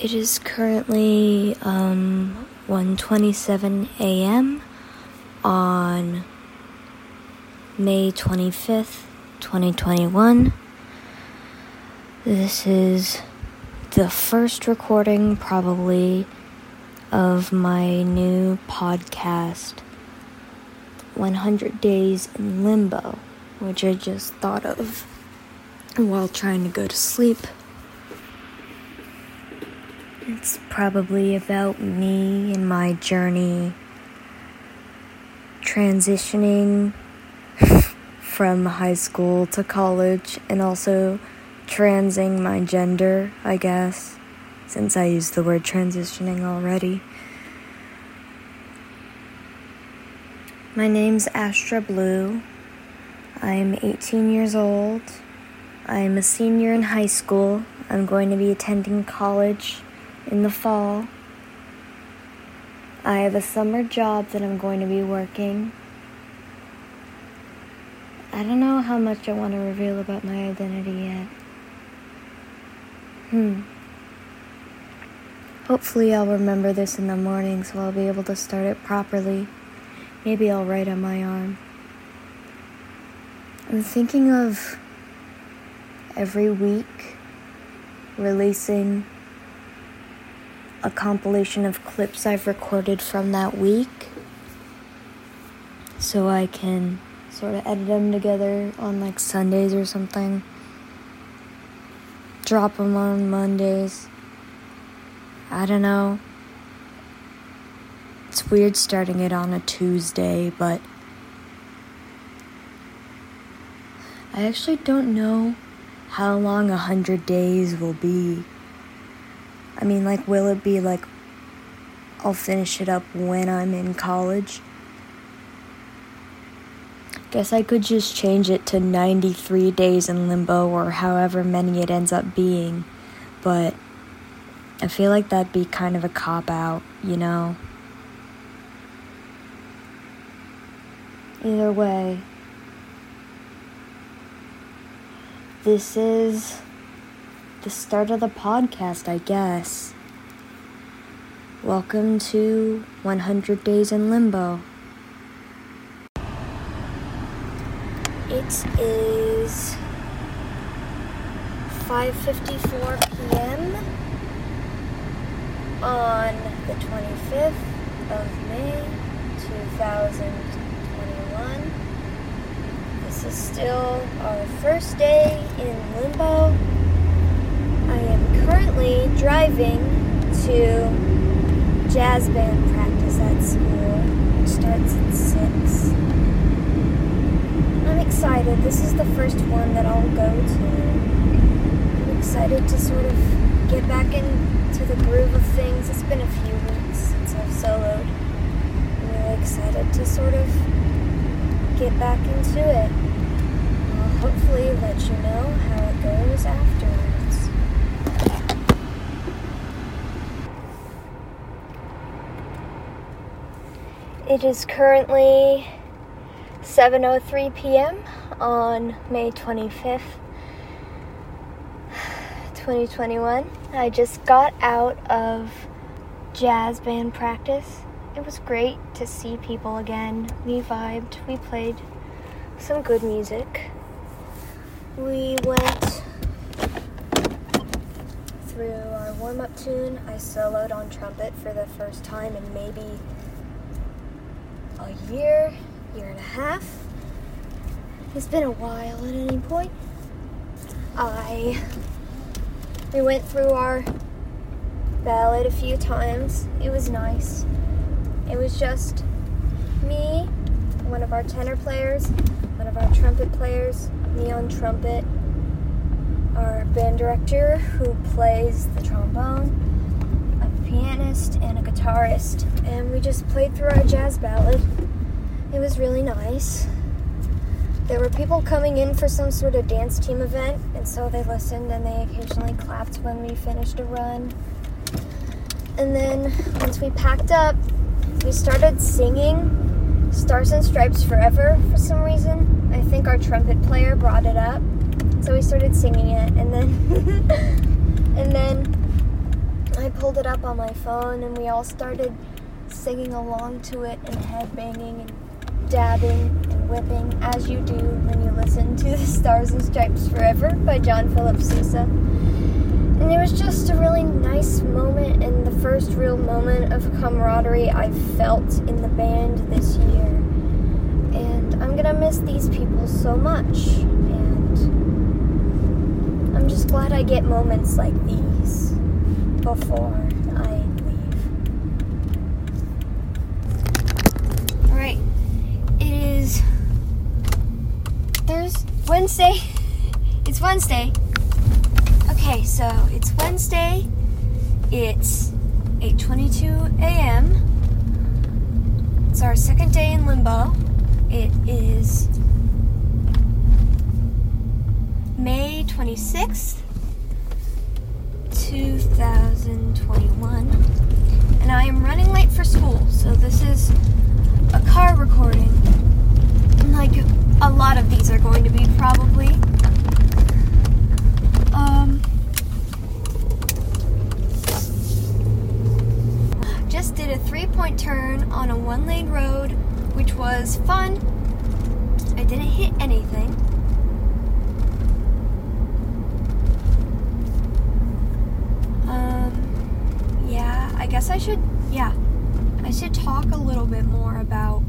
It is currently um, 1:27 a.m. on May 25th, 2021. This is the first recording, probably, of my new podcast, 100 Days in Limbo, which I just thought of while trying to go to sleep. It's probably about me and my journey transitioning from high school to college and also transing my gender, I guess, since I used the word transitioning already. My name's Astra Blue. I'm 18 years old. I'm a senior in high school. I'm going to be attending college in the fall. I have a summer job that I'm going to be working. I don't know how much I want to reveal about my identity yet. Hmm. Hopefully, I'll remember this in the morning so I'll be able to start it properly. Maybe I'll write on my arm. I'm thinking of every week releasing a compilation of clips I've recorded from that week so I can sort of edit them together on like Sundays or something. Drop them on Mondays. I don't know. It's weird starting it on a Tuesday, but I actually don't know how long a hundred days will be. I mean, like, will it be like I'll finish it up when I'm in college? Guess I could just change it to 93 days in limbo or however many it ends up being, but I feel like that'd be kind of a cop out, you know? Either way, this is the start of the podcast, I guess. Welcome to 100 Days in Limbo. It is 5:54 p.m. on the 25th of May 2021. This is still our first day in limbo I am currently driving to jazz band practice at school, which starts at 6. I'm excited. This is the first one that I'll go to. I'm excited to sort of get back into the groove of things. It's been a few weeks since I've soloed. I'm really excited to sort of get back into it. I'll hopefully let you know how it goes after. It is currently 7:03 p.m. on May 25th, 2021. I just got out of jazz band practice. It was great to see people again. We vibed. We played some good music. We went through our warm-up tune. I soloed on trumpet for the first time in maybe a year, year and a half. It's been a while at any point. I we went through our ballad a few times. It was nice. It was just me, one of our tenor players, one of our trumpet players, me on trumpet, our band director who plays the trombone, pianist and a guitarist, and we just played through our jazz ballad. It was really nice. There were people coming in for some sort of dance team event, and so they listened and they occasionally clapped when we finished a run. And then once we packed up, we started singing Stars and Stripes Forever for some reason. I think our trumpet player brought it up. So we started singing it and then and then up on my phone and we all started singing along to it and headbanging and dabbing and whipping as you do when you listen to The Stars and Stripes Forever by John Philip Sousa. And it was just a really nice moment and the first real moment of camaraderie I've felt in the band this year. And I'm gonna miss these people so much. And I'm just glad I get moments like these before I leave. Alright, it is Thursday, Wednesday. It's Wednesday. Okay, so it's Wednesday. It's 8:22 a.m. It's our second day in limbo. It is May 26th, 2021. And I am running late for school, so this is a car recording. Like a lot of these are going to be probably. Um just did a three-point turn on a one-lane road, which was fun. I didn't hit anything. Um, yeah, I guess I should, yeah, I should talk a little bit more about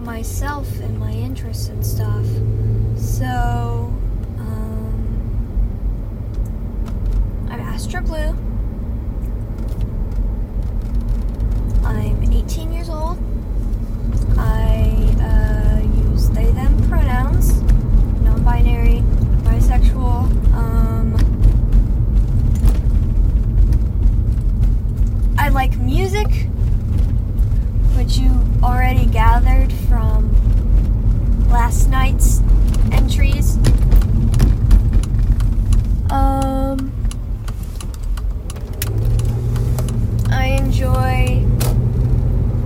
myself and my interests and stuff. So, um, I'm Astra Blue. I'm 18 years old. I uh, use they them pronouns, non binary, music, which you already gathered from last night's entries. Um, I enjoy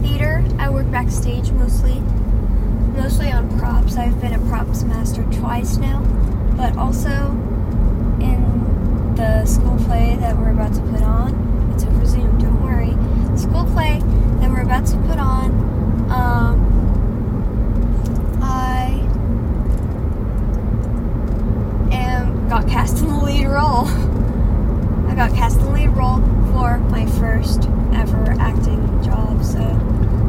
theater. I work backstage mostly, mostly on props. I've been a props master twice now, but also in the school play that we're about to put on. It's over Zoom, school play that we're about to put on. Um, I am got cast in the lead role. I got cast in the lead role for my first ever acting job, so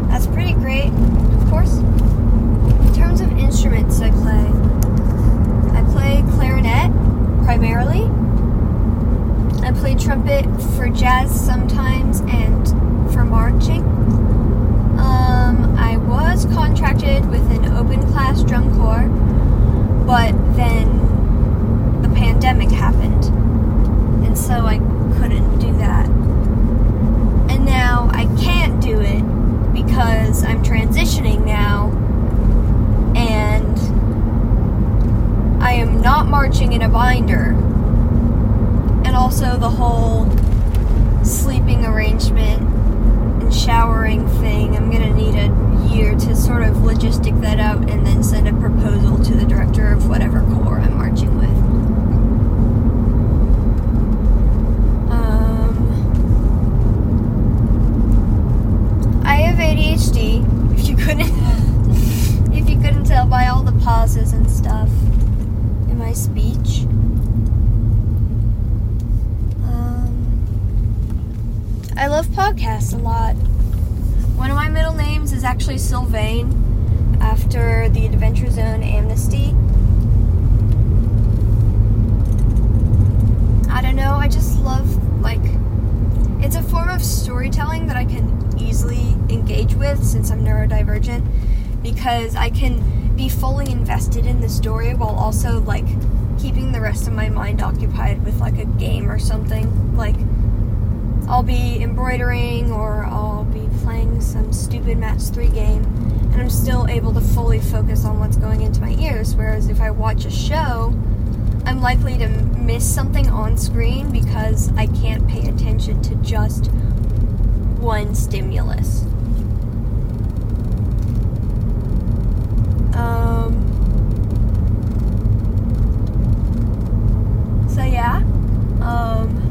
that's pretty great. Of course, in terms of instruments I play, I play clarinet primarily. I play trumpet for jazz sometimes and marching. Um, I was contracted with an open class drum corps, but then the pandemic happened, and so I couldn't do that. And now I can't do it because I'm transitioning now, and I am not marching in a binder. And also the whole sleeping arrangement and showering thing, I'm gonna need a year to sort of logistic that out and then send a proposal to the director of whatever corps I'm marching with. Um, I have ADHD. If you couldn't, if you couldn't tell by all the pauses and stuff in speech. Um, I love podcasts a lot. One of my middle names is actually Sylvain, after the Adventure Zone Amnesty. I don't know, I just love, like, it's a form of storytelling that I can easily engage with since I'm neurodivergent because I can be fully invested in the story while also, like, keeping the rest of my mind occupied with, like, a game or something. Like, I'll be embroidering or I'll be playing some stupid match 3 game and I'm still able to fully focus on what's going into my ears whereas if I watch a show I'm likely to miss something on screen because I can't pay attention to just one stimulus. Um So yeah. Um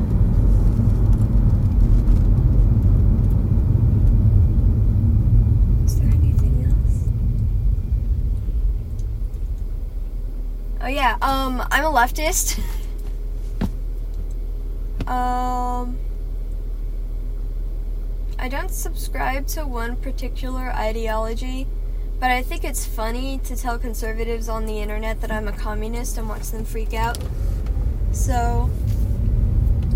um, I'm a leftist. um, I don't subscribe to one particular ideology, but I think it's funny to tell conservatives on the internet that I'm a communist and watch them freak out. So,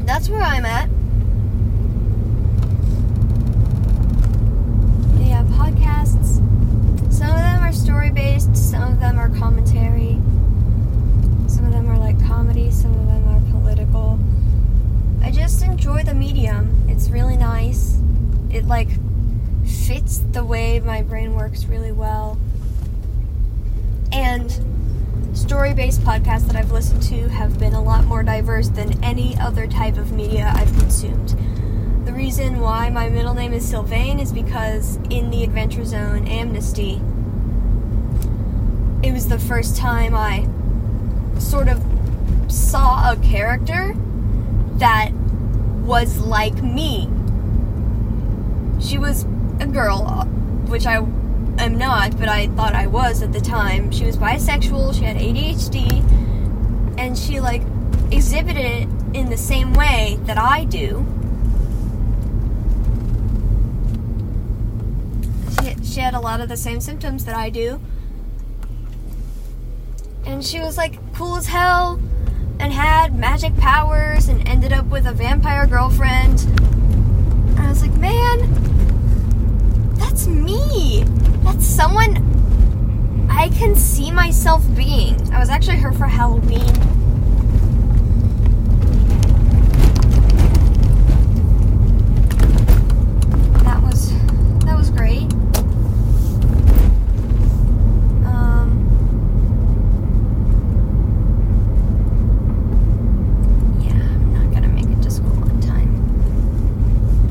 that's where I'm at. Yeah, podcasts. Some of them are story based, some of them are commentary, of them are like comedy, some of them are political. I just enjoy the medium. It's really nice. It like fits the way my brain works really well. And story based podcasts that I've listened to have been a lot more diverse than any other type of media I've consumed. The reason why my middle name is Sylvain is because in the Adventure Zone Amnesty, it was the first time I sort of saw a character that was like me. She was a girl, which I am not, but I thought I was at the time. She was bisexual, she had ADHD, and she like exhibited it in the same way that I do. She, she had a lot of the same symptoms that I do. And she was like cool as hell and had magic powers and ended up with a vampire girlfriend. And I was like, man, that's me. That's someone I can see myself being. I was actually her for Halloween. That was that was great. Um Yeah, I'm not gonna make it to school on time.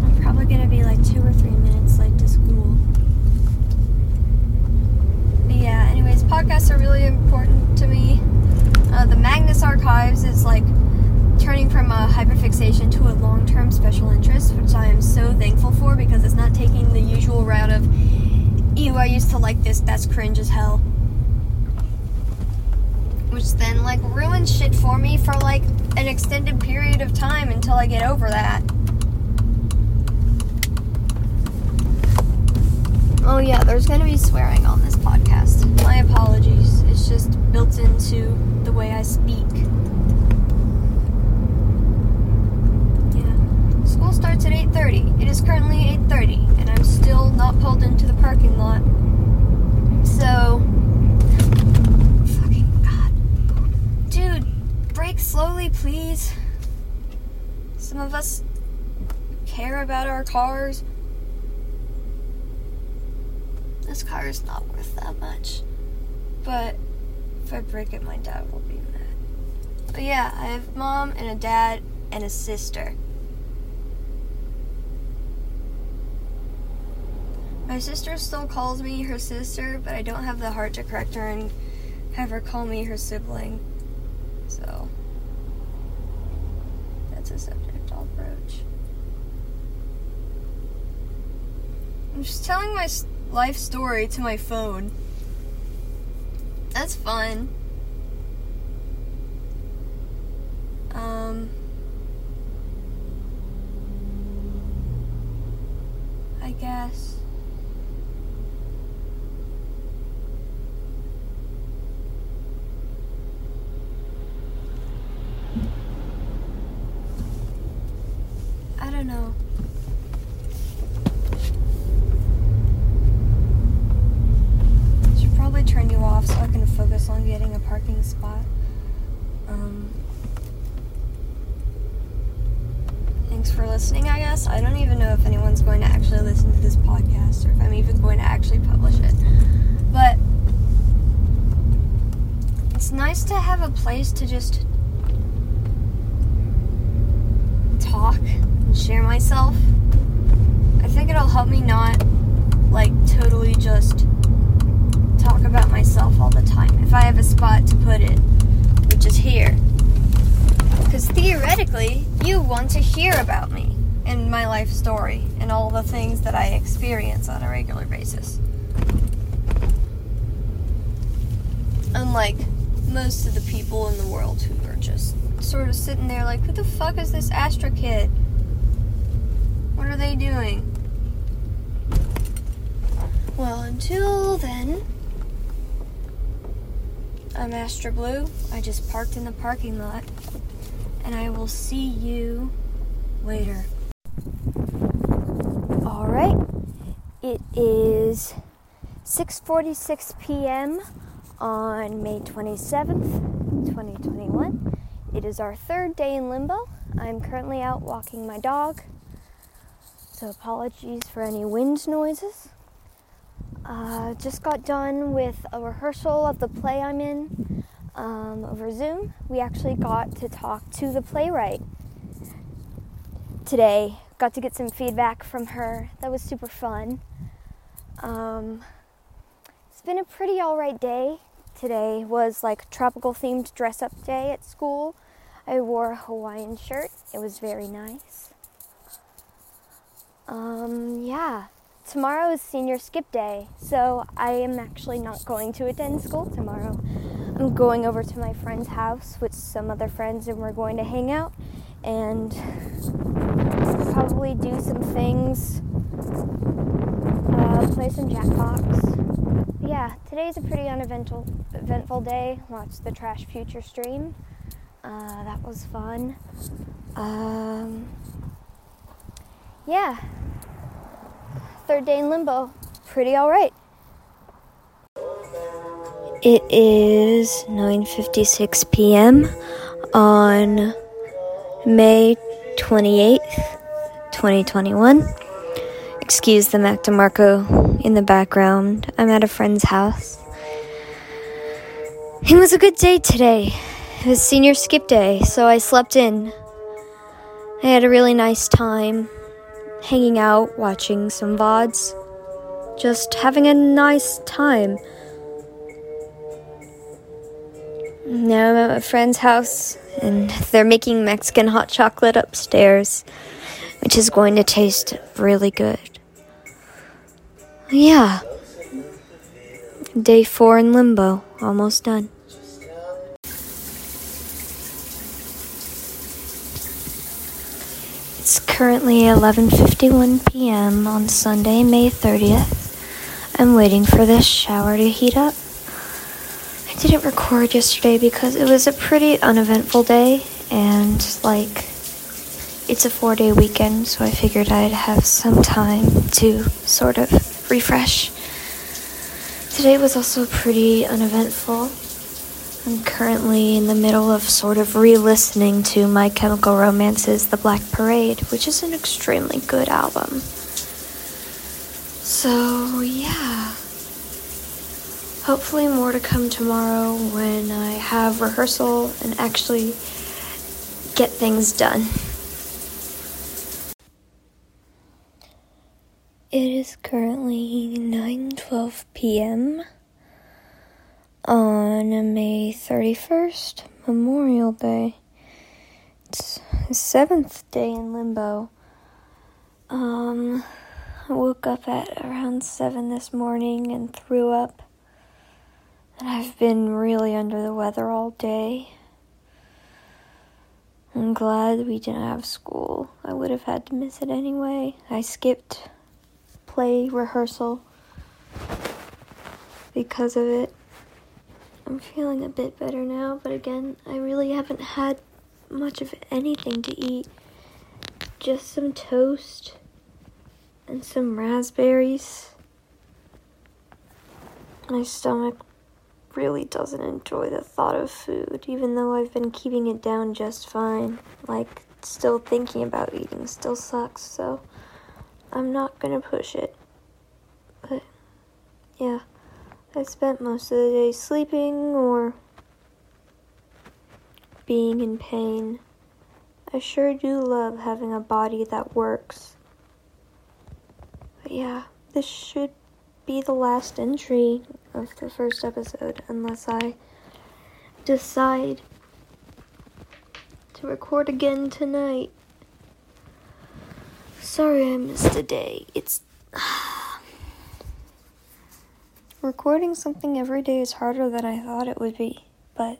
I'm probably gonna be like two or three minutes late to school. But yeah, anyways, podcasts are really important to me. Uh, the Magnus Archives is like turning from a hyperfixation to a long term special interest, which I am so thankful for because it's not taking the usual route of, ew, I used to like this, that's cringe as hell. Which then, like, ruins shit for me for, like, an extended period of time until I get over that. Oh, yeah, there's gonna be swearing on this podcast. My apologies. It's just built into the way I speak. Yeah. School starts at 8:30. It is currently 8:30 and I'm still not pulled into the parking lot. So fucking god. Dude, brake slowly, please. Some of us care about our cars. This car is not worth that much. But if I break it, my dad will be mad. But yeah, I have mom and a dad and a sister. My sister still calls me her sister, but I don't have the heart to correct her and have her call me her sibling. So that's a subject I'll broach. I'm just telling my life story to my phone. That's fun. Um, I guess. I don't know. Should probably turn you off so I can focus on getting a parking spot. Um, thanks for listening, I guess. I don't even know if anyone's going to actually listen to this podcast or if I'm even going to actually publish it. But it's nice to have a place to just talk and share myself. I think it'll help me not like totally just talk about myself all the time if I have a spot to put it, which is here. Because theoretically, you want to hear about me and my life story and all the things that I experience on a regular basis. Unlike most of the people in the world who are just sort of sitting there like, who the fuck is this Astra kid? What are they doing? Well, until then, I'm Astra Blue. I just parked in the parking lot, and I will see you later. All right. It is 6:46 p.m. on May 27th, 2021. It is our third day in limbo. I'm currently out walking my dog. So apologies for any wind noises. Uh, just got done with a rehearsal of the play I'm in um, over Zoom. We actually got to talk to the playwright today. Got to get some feedback from her. That was super fun. Um, it's been a pretty alright day. Today was like tropical themed dress up day at school. I wore a Hawaiian shirt. It was very nice. Um, yeah tomorrow is senior skip day, so I am actually not going to attend school tomorrow. I'm going over to my friend's house with some other friends, and we're going to hang out and probably do some things, uh, play some Jackbox. Yeah, today's a pretty uneventful eventful day. Watched the Trash Future stream. Uh, that was fun. Um, yeah third day in limbo. Pretty alright. It is 9:56 p.m. on May 28th, 2021. Excuse the Mac DeMarco in the background. I'm at a friend's house. It was a good day today. It was senior skip day, so I slept in. I had a really nice time hanging out, watching some VODs, just having a nice time. Now I'm at a friend's house and they're making Mexican hot chocolate upstairs, which is going to taste really good. Yeah. Day four in limbo, almost done. It's currently 11:51 p.m. on Sunday, May 30th. I'm waiting for this shower to heat up. I didn't record yesterday because it was a pretty uneventful day and like it's a 4-day weekend, so I figured I'd have some time to sort of refresh. Today was also pretty uneventful. I'm currently in the middle of sort of re listening to My Chemical Romance's The Black Parade, which is an extremely good album. So, yeah. Hopefully, more to come tomorrow when I have rehearsal and actually get things done. It is currently 9:12 p.m on May 31st, Memorial Day. It's the seventh day in limbo. Um, I woke up at around 7 this morning and threw up. And I've been really under the weather all day. I'm glad we didn't have school. I would have had to miss it anyway. I skipped play rehearsal because of it. I'm feeling a bit better now, but again, I really haven't had much of anything to eat. Just some toast and some raspberries. My stomach really doesn't enjoy the thought of food, even though I've been keeping it down just fine. Like, still thinking about eating still sucks, so I'm not gonna push it. But, yeah. I spent most of the day sleeping or being in pain. I sure do love having a body that works. But yeah, this should be the last entry of the first episode unless I decide to record again tonight. Sorry I missed a day. It's Recording something every day is harder than I thought it would be, but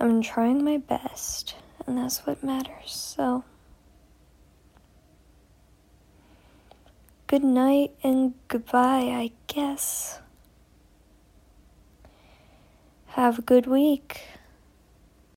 I'm trying my best, and that's what matters. So, good night and goodbye, I guess. Have a good week.